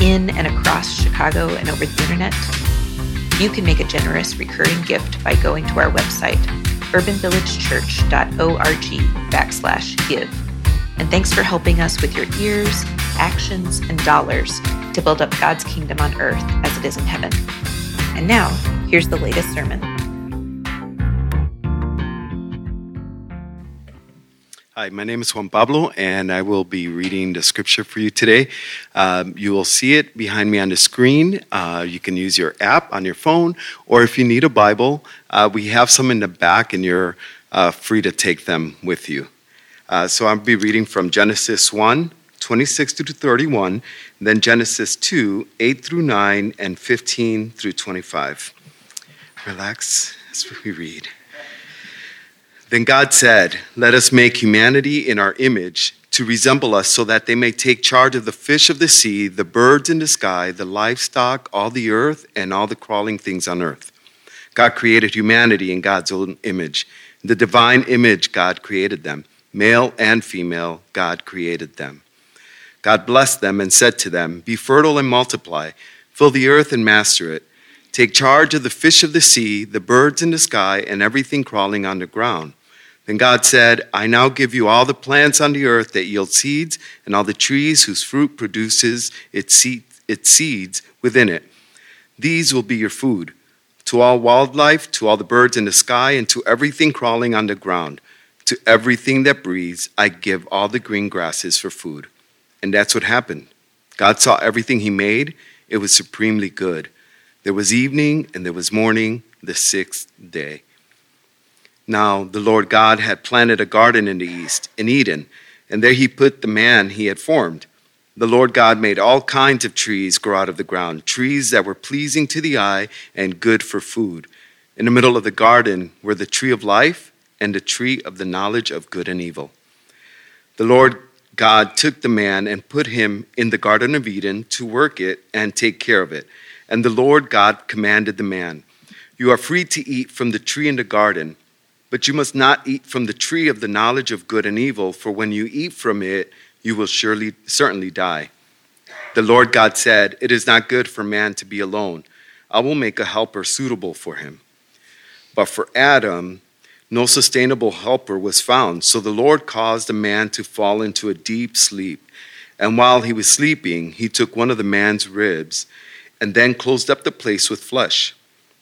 in and across Chicago and over the internet? You can make a generous recurring gift by going to our website, urbanvillagechurch.org backslash give. And thanks for helping us with your ears, actions, and dollars to build up God's kingdom on earth as it is in heaven. And now, here's the latest sermon. Hi, my name is Juan Pablo, and I will be reading the scripture for you today. Um, you will see it behind me on the screen. Uh, you can use your app on your phone, or if you need a Bible, uh, we have some in the back, and you're uh, free to take them with you. Uh, so I'll be reading from Genesis 1, 26 to 31, then Genesis 2, 8 through 9, and 15 through 25. Relax as we read. Then God said, Let us make humanity in our image to resemble us so that they may take charge of the fish of the sea, the birds in the sky, the livestock, all the earth, and all the crawling things on earth. God created humanity in God's own image. In the divine image, God created them. Male and female, God created them. God blessed them and said to them, Be fertile and multiply, fill the earth and master it. Take charge of the fish of the sea, the birds in the sky, and everything crawling on the ground. Then God said, I now give you all the plants on the earth that yield seeds, and all the trees whose fruit produces its, seed, its seeds within it. These will be your food. To all wildlife, to all the birds in the sky, and to everything crawling on the ground, to everything that breathes, I give all the green grasses for food. And that's what happened. God saw everything He made, it was supremely good. There was evening and there was morning, the sixth day. Now the Lord God had planted a garden in the east, in Eden, and there he put the man he had formed. The Lord God made all kinds of trees grow out of the ground, trees that were pleasing to the eye and good for food. In the middle of the garden were the tree of life and the tree of the knowledge of good and evil. The Lord God took the man and put him in the Garden of Eden to work it and take care of it. And the Lord God commanded the man, You are free to eat from the tree in the garden but you must not eat from the tree of the knowledge of good and evil, for when you eat from it, you will surely, certainly die. The Lord God said, It is not good for man to be alone. I will make a helper suitable for him. But for Adam, no sustainable helper was found. So the Lord caused the man to fall into a deep sleep. And while he was sleeping, he took one of the man's ribs and then closed up the place with flesh.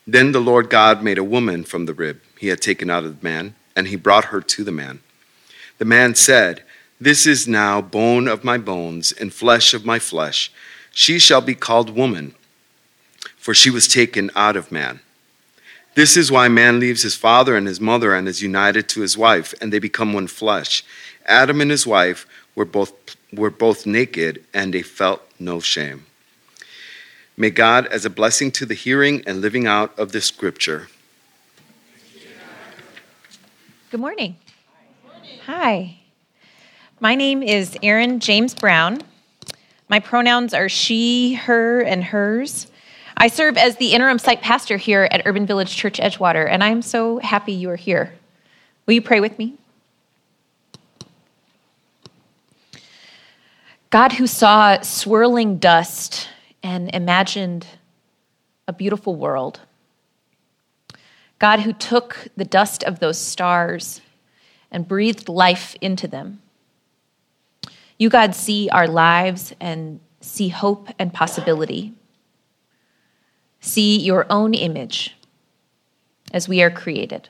Then the Lord God made a woman from the rib he had taken out of the man, and he brought her to the man. The man said, This is now bone of my bones and flesh of my flesh. She shall be called woman, for she was taken out of man. This is why man leaves his father and his mother and is united to his wife, and they become one flesh. Adam and his wife were both, were both naked, and they felt no shame. May God, as a blessing to the hearing and living out of this scripture, Good morning. Hi. My name is Erin James Brown. My pronouns are she, her, and hers. I serve as the interim site pastor here at Urban Village Church Edgewater, and I'm so happy you are here. Will you pray with me? God, who saw swirling dust and imagined a beautiful world. God, who took the dust of those stars and breathed life into them. You, God, see our lives and see hope and possibility. See your own image as we are created.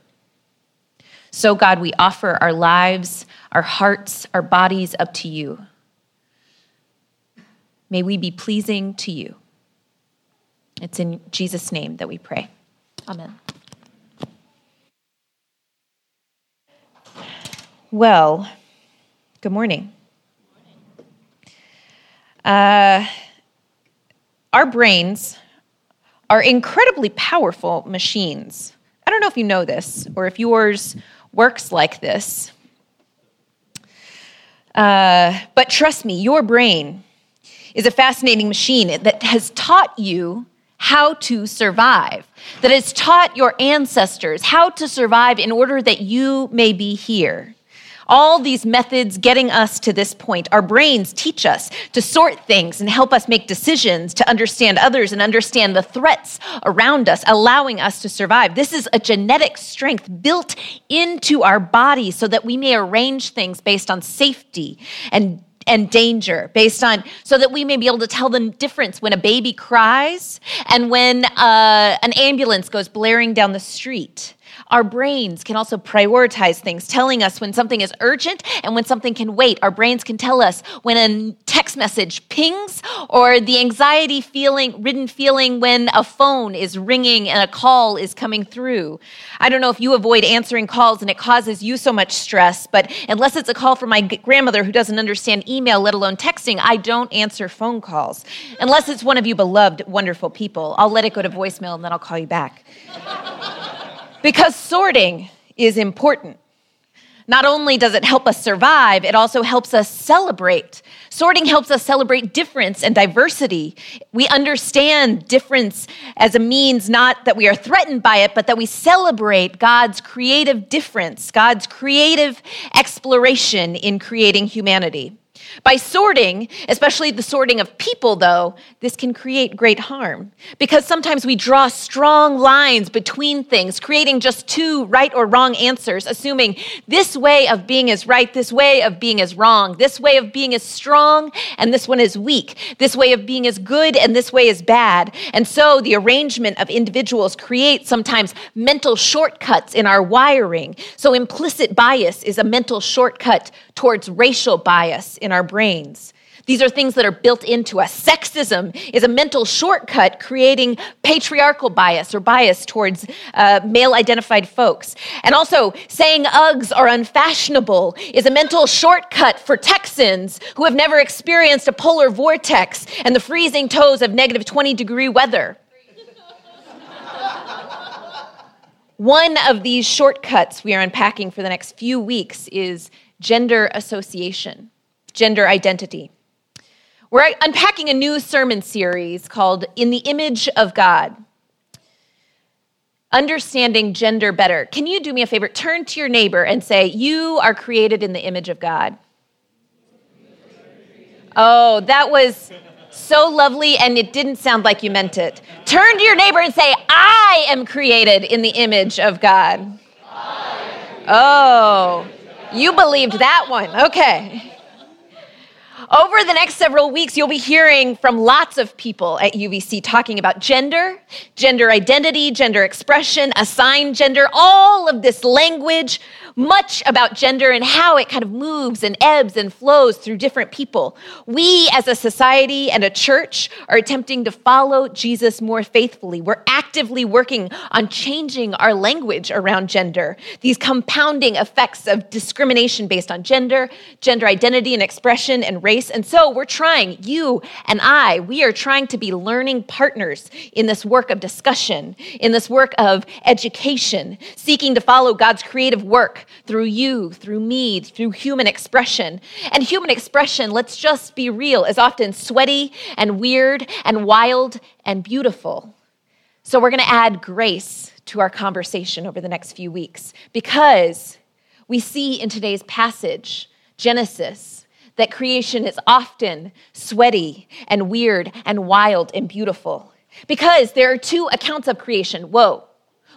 So, God, we offer our lives, our hearts, our bodies up to you. May we be pleasing to you. It's in Jesus' name that we pray. Amen. Well, good morning. Uh, our brains are incredibly powerful machines. I don't know if you know this or if yours works like this. Uh, but trust me, your brain is a fascinating machine that has taught you how to survive, that has taught your ancestors how to survive in order that you may be here. All these methods getting us to this point. Our brains teach us to sort things and help us make decisions, to understand others and understand the threats around us, allowing us to survive. This is a genetic strength built into our bodies so that we may arrange things based on safety and and danger based on so that we may be able to tell the difference when a baby cries and when uh, an ambulance goes blaring down the street our brains can also prioritize things, telling us when something is urgent and when something can wait. Our brains can tell us when a text message pings or the anxiety feeling, ridden feeling when a phone is ringing and a call is coming through. I don't know if you avoid answering calls and it causes you so much stress, but unless it's a call from my grandmother who doesn't understand email, let alone texting, I don't answer phone calls. Unless it's one of you beloved, wonderful people. I'll let it go to voicemail and then I'll call you back. Because sorting is important. Not only does it help us survive, it also helps us celebrate. Sorting helps us celebrate difference and diversity. We understand difference as a means not that we are threatened by it, but that we celebrate God's creative difference, God's creative exploration in creating humanity. By sorting, especially the sorting of people, though, this can create great harm because sometimes we draw strong lines between things, creating just two right or wrong answers, assuming this way of being is right, this way of being is wrong, this way of being is strong, and this one is weak, this way of being is good, and this way is bad. And so the arrangement of individuals creates sometimes mental shortcuts in our wiring. So implicit bias is a mental shortcut towards racial bias in our brains. These are things that are built into us. Sexism is a mental shortcut creating patriarchal bias or bias towards uh, male identified folks. And also, saying Uggs are unfashionable is a mental shortcut for Texans who have never experienced a polar vortex and the freezing toes of negative 20 degree weather. One of these shortcuts we are unpacking for the next few weeks is gender association, gender identity. We're unpacking a new sermon series called In the Image of God. Understanding gender better. Can you do me a favor? Turn to your neighbor and say, You are created in the image of God. Oh, that was so lovely, and it didn't sound like you meant it. Turn to your neighbor and say, I am created in the image of God. Oh. You believed that one. Okay. Over the next several weeks, you'll be hearing from lots of people at UVC talking about gender, gender identity, gender expression, assigned gender, all of this language much about gender and how it kind of moves and ebbs and flows through different people. We, as a society and a church, are attempting to follow Jesus more faithfully. We're actively working on changing our language around gender, these compounding effects of discrimination based on gender, gender identity and expression, and race. And so we're trying, you and I, we are trying to be learning partners in this work of discussion, in this work of education, seeking to follow God's creative work through you, through me, through human expression. And human expression, let's just be real, is often sweaty and weird and wild and beautiful. So we're going to add grace to our conversation over the next few weeks because we see in today's passage, Genesis, that creation is often sweaty and weird and wild and beautiful. Because there are two accounts of creation. Whoa.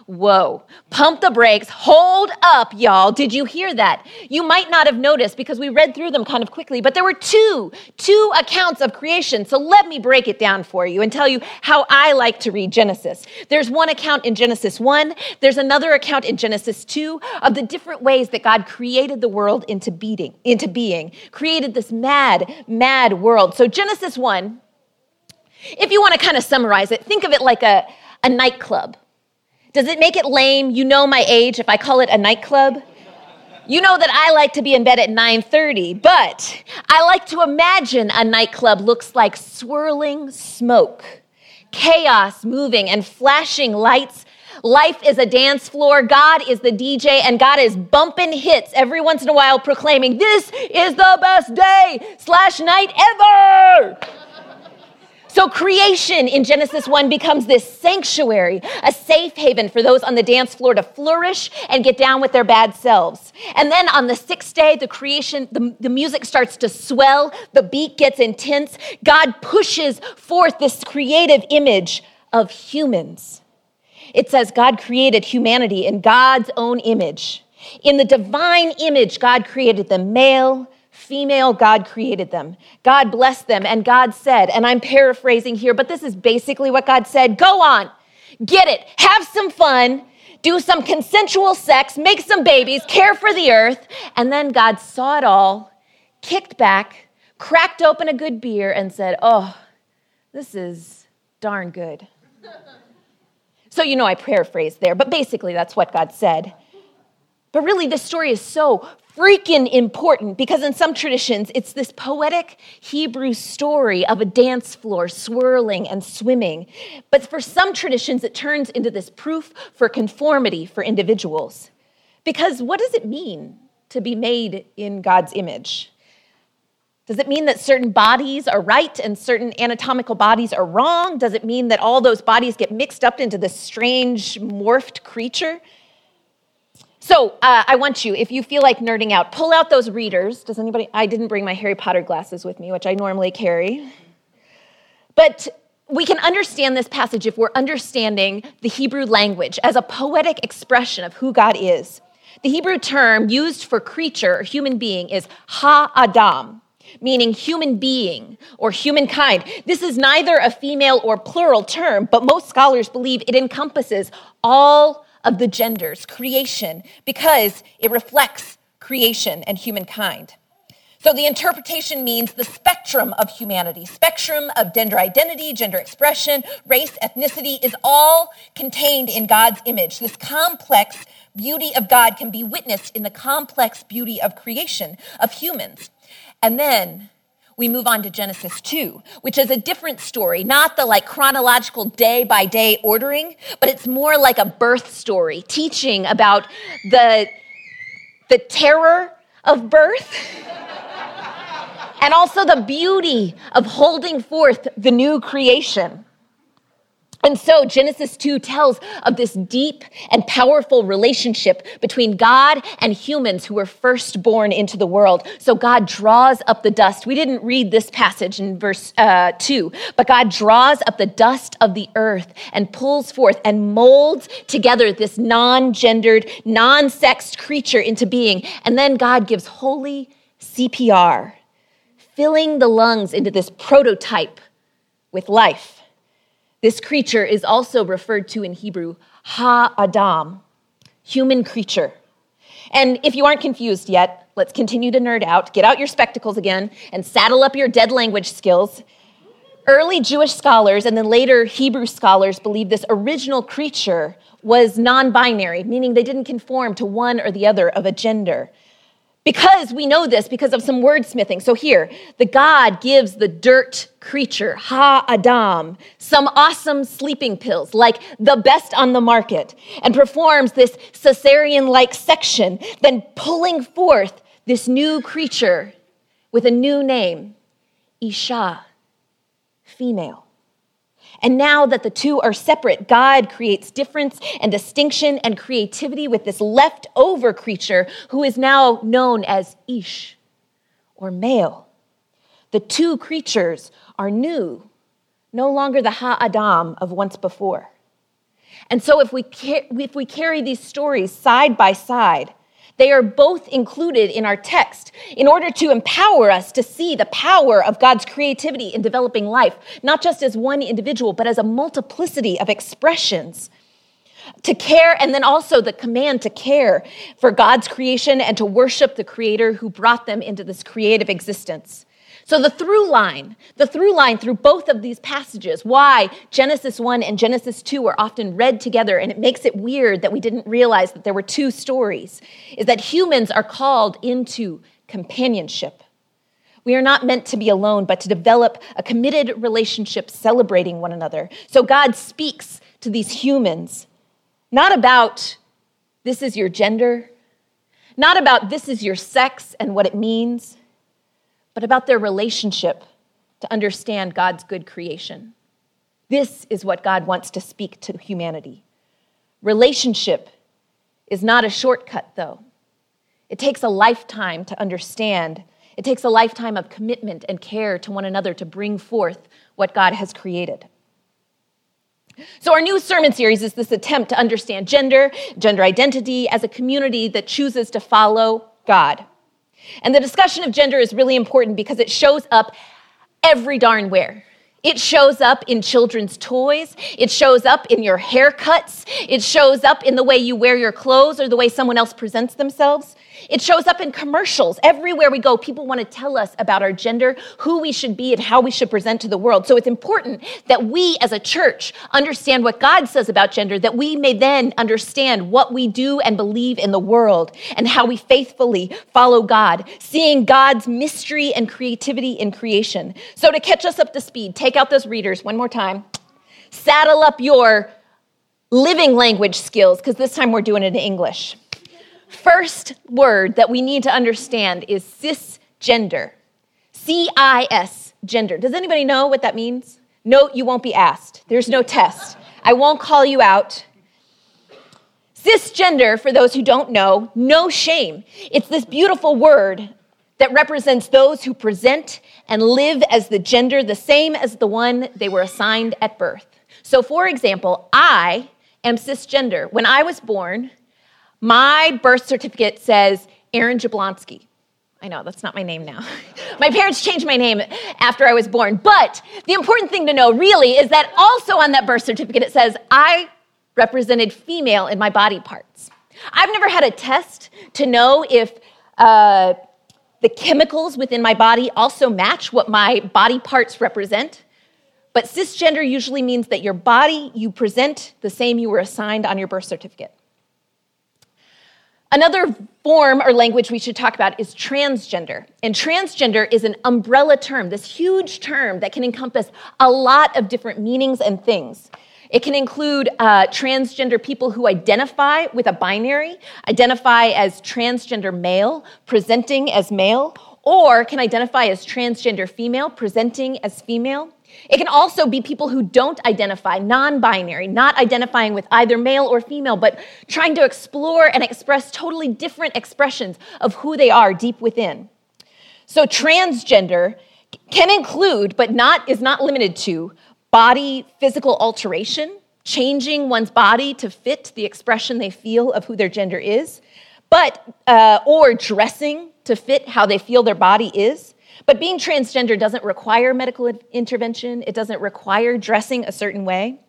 Whoa, pump the brakes, hold up, y'all. Did you hear that? You might not have noticed because we read through them kind of quickly, but there were two, two accounts of creation. So let me break it down for you and tell you how I like to read Genesis. There's one account in Genesis 1, there's another account in Genesis 2 of the different ways that God created the world into beating, into being, created this mad, mad world. So Genesis 1, if you want to kind of summarize it, think of it like a, a nightclub does it make it lame? You know my age if I call it a nightclub? You know that I like to be in bed at 9:30, but I like to imagine a nightclub looks like swirling smoke chaos moving and flashing lights. Life is a dance floor. God is the DJ, and God is bumping hits every once in a while, proclaiming, This is the best day slash night ever. So, creation in Genesis 1 becomes this sanctuary, a safe haven for those on the dance floor to flourish and get down with their bad selves. And then on the sixth day, the creation, the, the music starts to swell, the beat gets intense. God pushes forth this creative image of humans. It says God created humanity in God's own image. In the divine image, God created them male female, God created them. God blessed them, and God said, and I'm paraphrasing here, but this is basically what God said go on, get it, have some fun, do some consensual sex, make some babies, care for the earth. And then God saw it all, kicked back, cracked open a good beer, and said, Oh, this is darn good. So, you know, I paraphrased there, but basically that's what God said. But really, this story is so freaking important because in some traditions, it's this poetic Hebrew story of a dance floor swirling and swimming. But for some traditions, it turns into this proof for conformity for individuals. Because what does it mean to be made in God's image? Does it mean that certain bodies are right and certain anatomical bodies are wrong? Does it mean that all those bodies get mixed up into this strange morphed creature? So uh, I want you, if you feel like nerding out, pull out those readers. Does anybody? I didn't bring my Harry Potter glasses with me, which I normally carry. But we can understand this passage if we're understanding the Hebrew language as a poetic expression of who God is. The Hebrew term used for creature or human being is ha adam, meaning human being or humankind. This is neither a female or plural term, but most scholars believe it encompasses all of the genders, creation, because it reflects creation and humankind. So the interpretation means the spectrum of humanity, spectrum of gender identity, gender expression, race, ethnicity is all contained in God's image. This complex beauty of God can be witnessed in the complex beauty of creation, of humans. And then we move on to Genesis 2, which is a different story, not the like chronological day by day ordering, but it's more like a birth story, teaching about the, the terror of birth and also the beauty of holding forth the new creation. And so Genesis 2 tells of this deep and powerful relationship between God and humans who were first born into the world. So God draws up the dust. We didn't read this passage in verse uh, 2, but God draws up the dust of the earth and pulls forth and molds together this non gendered, non sexed creature into being. And then God gives holy CPR, filling the lungs into this prototype with life. This creature is also referred to in Hebrew, Ha Adam, human creature. And if you aren't confused yet, let's continue to nerd out. Get out your spectacles again and saddle up your dead language skills. Early Jewish scholars and then later Hebrew scholars believe this original creature was non binary, meaning they didn't conform to one or the other of a gender. Because we know this because of some wordsmithing. So here, the God gives the dirt creature, Ha Adam, some awesome sleeping pills, like the best on the market, and performs this cesarean like section, then pulling forth this new creature with a new name, Isha, female. And now that the two are separate, God creates difference and distinction and creativity with this leftover creature who is now known as Ish or male. The two creatures are new, no longer the Ha Adam of once before. And so, if we, if we carry these stories side by side, they are both included in our text in order to empower us to see the power of God's creativity in developing life, not just as one individual, but as a multiplicity of expressions. To care, and then also the command to care for God's creation and to worship the Creator who brought them into this creative existence. So the through line, the through line through both of these passages, why Genesis 1 and Genesis 2 are often read together, and it makes it weird that we didn't realize that there were two stories, is that humans are called into companionship. We are not meant to be alone, but to develop a committed relationship celebrating one another. So God speaks to these humans, not about this is your gender, not about this is your sex and what it means, but about their relationship to understand God's good creation. This is what God wants to speak to humanity. Relationship is not a shortcut, though. It takes a lifetime to understand. It takes a lifetime of commitment and care to one another to bring forth what God has created. So, our new sermon series is this attempt to understand gender, gender identity as a community that chooses to follow God. And the discussion of gender is really important because it shows up every darn where. It shows up in children's toys. It shows up in your haircuts. It shows up in the way you wear your clothes or the way someone else presents themselves. It shows up in commercials. Everywhere we go, people want to tell us about our gender, who we should be, and how we should present to the world. So it's important that we as a church understand what God says about gender, that we may then understand what we do and believe in the world and how we faithfully follow God, seeing God's mystery and creativity in creation. So to catch us up to speed, take out those readers one more time, saddle up your living language skills, because this time we're doing it in English first word that we need to understand is cisgender. C I S, gender. Does anybody know what that means? No, you won't be asked. There's no test. I won't call you out. Cisgender, for those who don't know, no shame. It's this beautiful word that represents those who present and live as the gender the same as the one they were assigned at birth. So, for example, I am cisgender. When I was born, my birth certificate says Erin Jablonski. I know, that's not my name now. my parents changed my name after I was born. But the important thing to know really is that also on that birth certificate it says I represented female in my body parts. I've never had a test to know if uh, the chemicals within my body also match what my body parts represent. But cisgender usually means that your body, you present the same you were assigned on your birth certificate. Another form or language we should talk about is transgender. And transgender is an umbrella term, this huge term that can encompass a lot of different meanings and things. It can include uh, transgender people who identify with a binary, identify as transgender male, presenting as male, or can identify as transgender female, presenting as female. It can also be people who don't identify, non binary, not identifying with either male or female, but trying to explore and express totally different expressions of who they are deep within. So, transgender can include, but not, is not limited to, body physical alteration, changing one's body to fit the expression they feel of who their gender is, but, uh, or dressing to fit how they feel their body is but being transgender doesn't require medical intervention, it doesn't require dressing a certain way.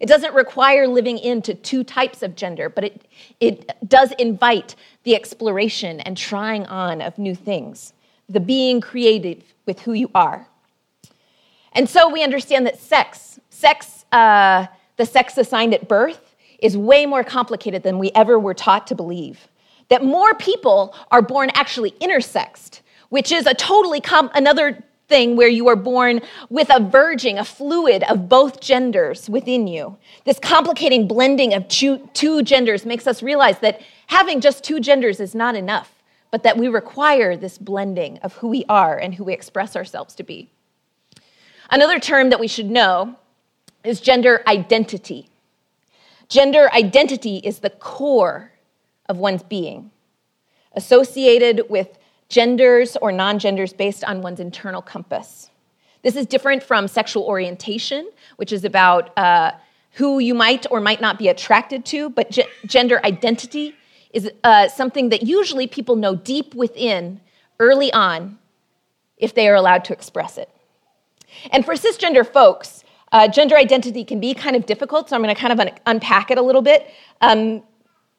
It doesn't require living into two types of gender, but it, it does invite the exploration and trying on of new things, the being creative with who you are. And so we understand that sex, sex, uh, the sex assigned at birth, is way more complicated than we ever were taught to believe. That more people are born actually intersexed, which is a totally com- another thing where you are born with a verging, a fluid of both genders within you. This complicating blending of two, two genders makes us realize that having just two genders is not enough, but that we require this blending of who we are and who we express ourselves to be. Another term that we should know is gender identity. Gender identity is the core of one's being, associated with genders or non genders based on one's internal compass. This is different from sexual orientation, which is about uh, who you might or might not be attracted to, but ge- gender identity is uh, something that usually people know deep within early on if they are allowed to express it. And for cisgender folks, uh, gender identity can be kind of difficult, so I'm going to kind of un- unpack it a little bit um,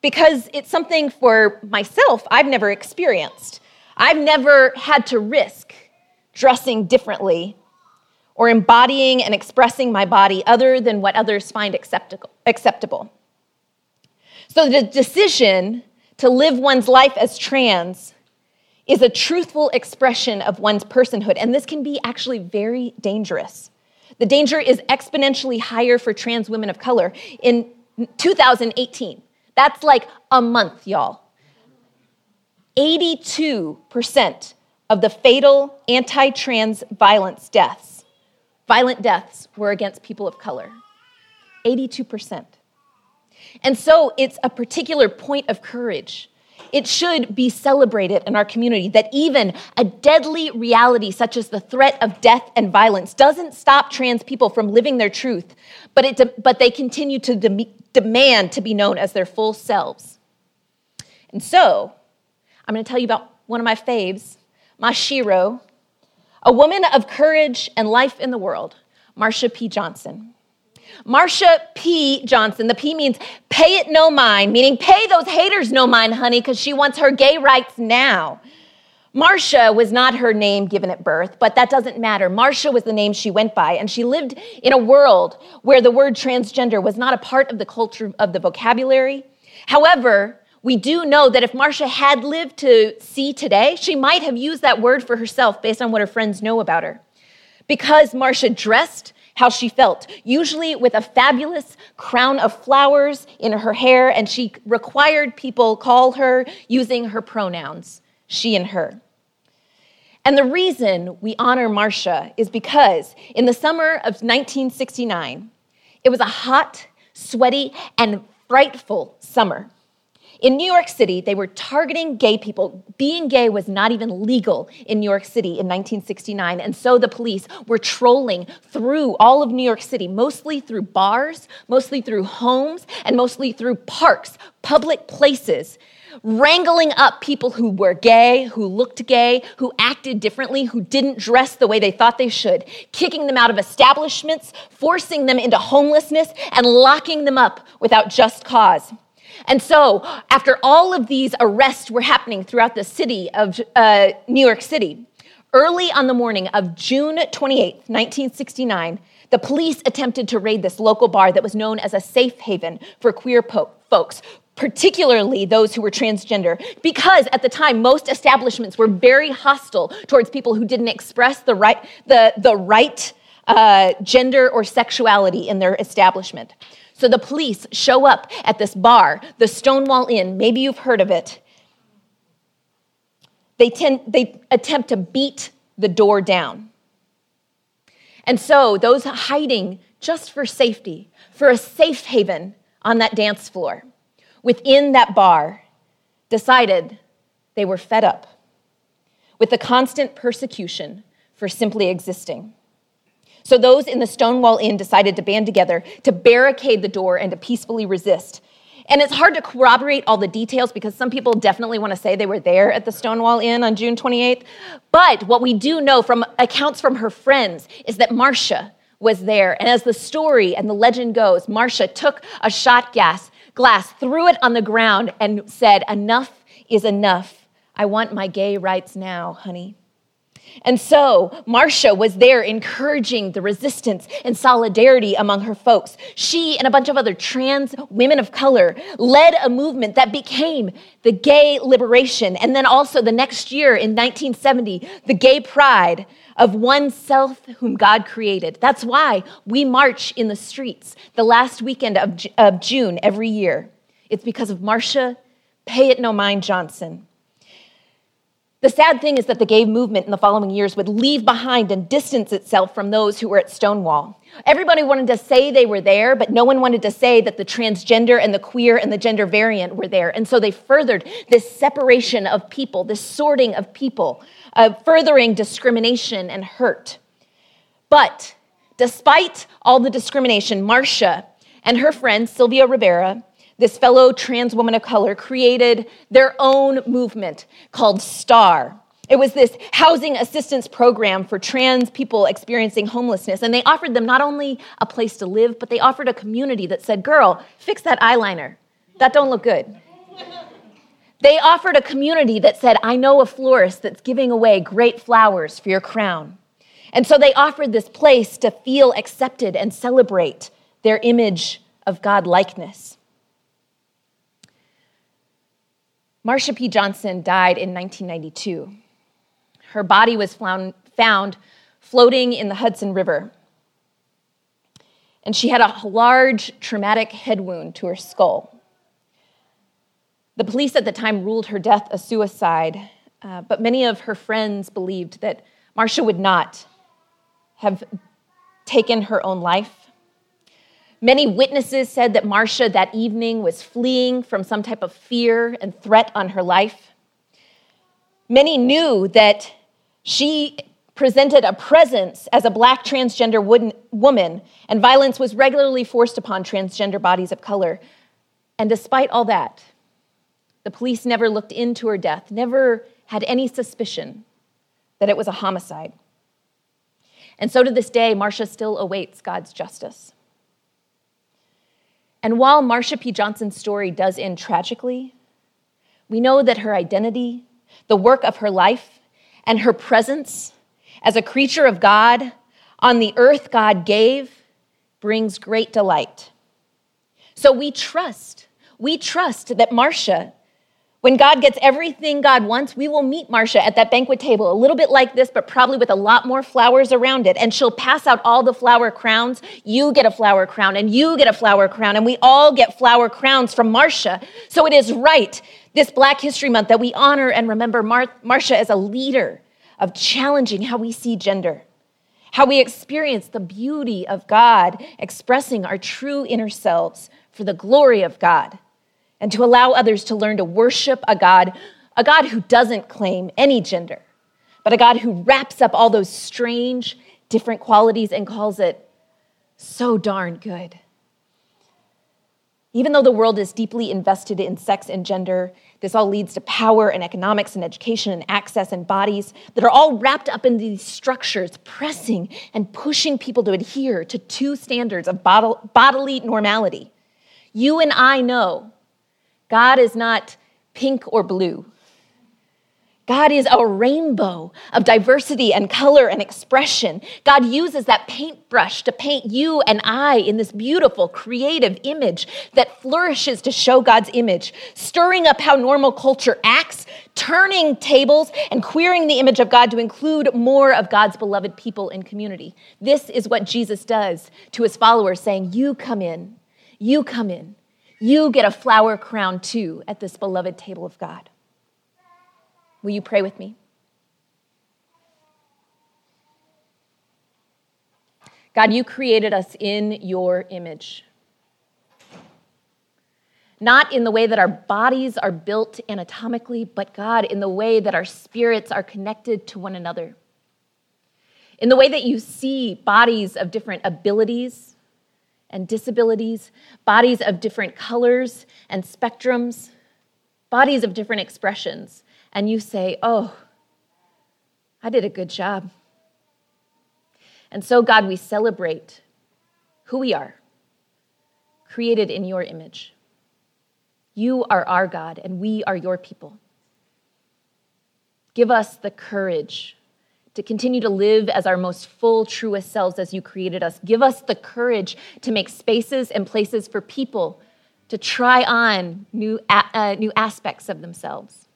because it's something for myself I've never experienced. I've never had to risk dressing differently or embodying and expressing my body other than what others find acceptable. So the decision to live one's life as trans is a truthful expression of one's personhood, and this can be actually very dangerous. The danger is exponentially higher for trans women of color in 2018. That's like a month, y'all. 82% of the fatal anti trans violence deaths, violent deaths, were against people of color. 82%. And so it's a particular point of courage. It should be celebrated in our community that even a deadly reality such as the threat of death and violence doesn't stop trans people from living their truth, but, it de- but they continue to de- demand to be known as their full selves. And so, I'm going to tell you about one of my faves, my shero, a woman of courage and life in the world, Marsha P. Johnson. Marsha P. Johnson, the P means pay it no mind, meaning pay those haters no mind, honey, because she wants her gay rights now. Marsha was not her name given at birth, but that doesn't matter. Marsha was the name she went by, and she lived in a world where the word transgender was not a part of the culture of the vocabulary. However, we do know that if Marsha had lived to see today, she might have used that word for herself based on what her friends know about her. Because Marsha dressed how she felt, usually with a fabulous crown of flowers in her hair, and she required people call her using her pronouns, she and her. And the reason we honor Marsha is because in the summer of 1969, it was a hot, sweaty, and frightful summer. In New York City, they were targeting gay people. Being gay was not even legal in New York City in 1969. And so the police were trolling through all of New York City, mostly through bars, mostly through homes, and mostly through parks, public places, wrangling up people who were gay, who looked gay, who acted differently, who didn't dress the way they thought they should, kicking them out of establishments, forcing them into homelessness, and locking them up without just cause. And so, after all of these arrests were happening throughout the city of uh, New York City, early on the morning of June 28, 1969, the police attempted to raid this local bar that was known as a safe haven for queer po- folks, particularly those who were transgender, because at the time most establishments were very hostile towards people who didn't express the right, the, the right uh, gender or sexuality in their establishment. So the police show up at this bar, the Stonewall Inn. Maybe you've heard of it. They, tend, they attempt to beat the door down. And so those hiding just for safety, for a safe haven on that dance floor, within that bar, decided they were fed up with the constant persecution for simply existing. So those in the Stonewall Inn decided to band together to barricade the door and to peacefully resist. And it's hard to corroborate all the details because some people definitely want to say they were there at the Stonewall Inn on June 28th. But what we do know from accounts from her friends is that Marsha was there. And as the story and the legend goes, Marsha took a shot gas glass, threw it on the ground, and said, Enough is enough. I want my gay rights now, honey. And so Marsha was there encouraging the resistance and solidarity among her folks. She and a bunch of other trans women of color led a movement that became the gay liberation. And then also the next year in 1970, the gay pride of one self whom God created. That's why we march in the streets the last weekend of, of June every year. It's because of Marsha Pay It No Mind Johnson. The sad thing is that the gay movement in the following years would leave behind and distance itself from those who were at Stonewall. Everybody wanted to say they were there, but no one wanted to say that the transgender and the queer and the gender variant were there. And so they furthered this separation of people, this sorting of people, uh, furthering discrimination and hurt. But despite all the discrimination, Marsha and her friend Sylvia Rivera this fellow trans woman of color created their own movement called STAR. It was this housing assistance program for trans people experiencing homelessness. And they offered them not only a place to live, but they offered a community that said, Girl, fix that eyeliner. That don't look good. They offered a community that said, I know a florist that's giving away great flowers for your crown. And so they offered this place to feel accepted and celebrate their image of God likeness. Marsha P. Johnson died in 1992. Her body was found, floating in the Hudson River. And she had a large traumatic head wound to her skull. The police at the time ruled her death a suicide, uh, but many of her friends believed that Marsha would not have taken her own life. Many witnesses said that Marsha that evening was fleeing from some type of fear and threat on her life. Many knew that she presented a presence as a black transgender woman, and violence was regularly forced upon transgender bodies of color. And despite all that, the police never looked into her death, never had any suspicion that it was a homicide. And so to this day, Marsha still awaits God's justice. And while Marsha P. Johnson's story does end tragically, we know that her identity, the work of her life, and her presence as a creature of God on the earth God gave brings great delight. So we trust, we trust that Marsha when God gets everything God wants, we will meet Marsha at that banquet table, a little bit like this, but probably with a lot more flowers around it. And she'll pass out all the flower crowns. You get a flower crown, and you get a flower crown, and we all get flower crowns from Marsha. So it is right this Black History Month that we honor and remember Mar- Marsha as a leader of challenging how we see gender, how we experience the beauty of God expressing our true inner selves for the glory of God and to allow others to learn to worship a God, a God who doesn't claim any gender, but a God who wraps up all those strange, different qualities and calls it so darn good. Even though the world is deeply invested in sex and gender, this all leads to power and economics and education and access and bodies that are all wrapped up in these structures, pressing and pushing people to adhere to two standards of bodily normality. You and I know God is not pink or blue. God is a rainbow of diversity and color and expression. God uses that paintbrush to paint you and I in this beautiful, creative image that flourishes to show God's image, stirring up how normal culture acts, turning tables, and queering the image of God to include more of God's beloved people in community. This is what Jesus does to his followers, saying, You come in, you come in. You get a flower crown too at this beloved table of God. Will you pray with me? God, you created us in your image. Not in the way that our bodies are built anatomically, but God, in the way that our spirits are connected to one another. In the way that you see bodies of different abilities, and disabilities, bodies of different colors and spectrums, bodies of different expressions, and you say, Oh, I did a good job. And so, God, we celebrate who we are, created in your image. You are our God, and we are your people. Give us the courage to continue to live as our most full, truest selves as you created us. Give us the courage to make spaces and places for people to try on new, uh, new aspects of themselves.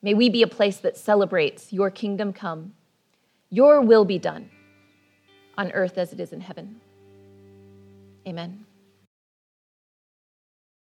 May we be a place that celebrates your kingdom come, your will be done on earth as it is in heaven. Amen.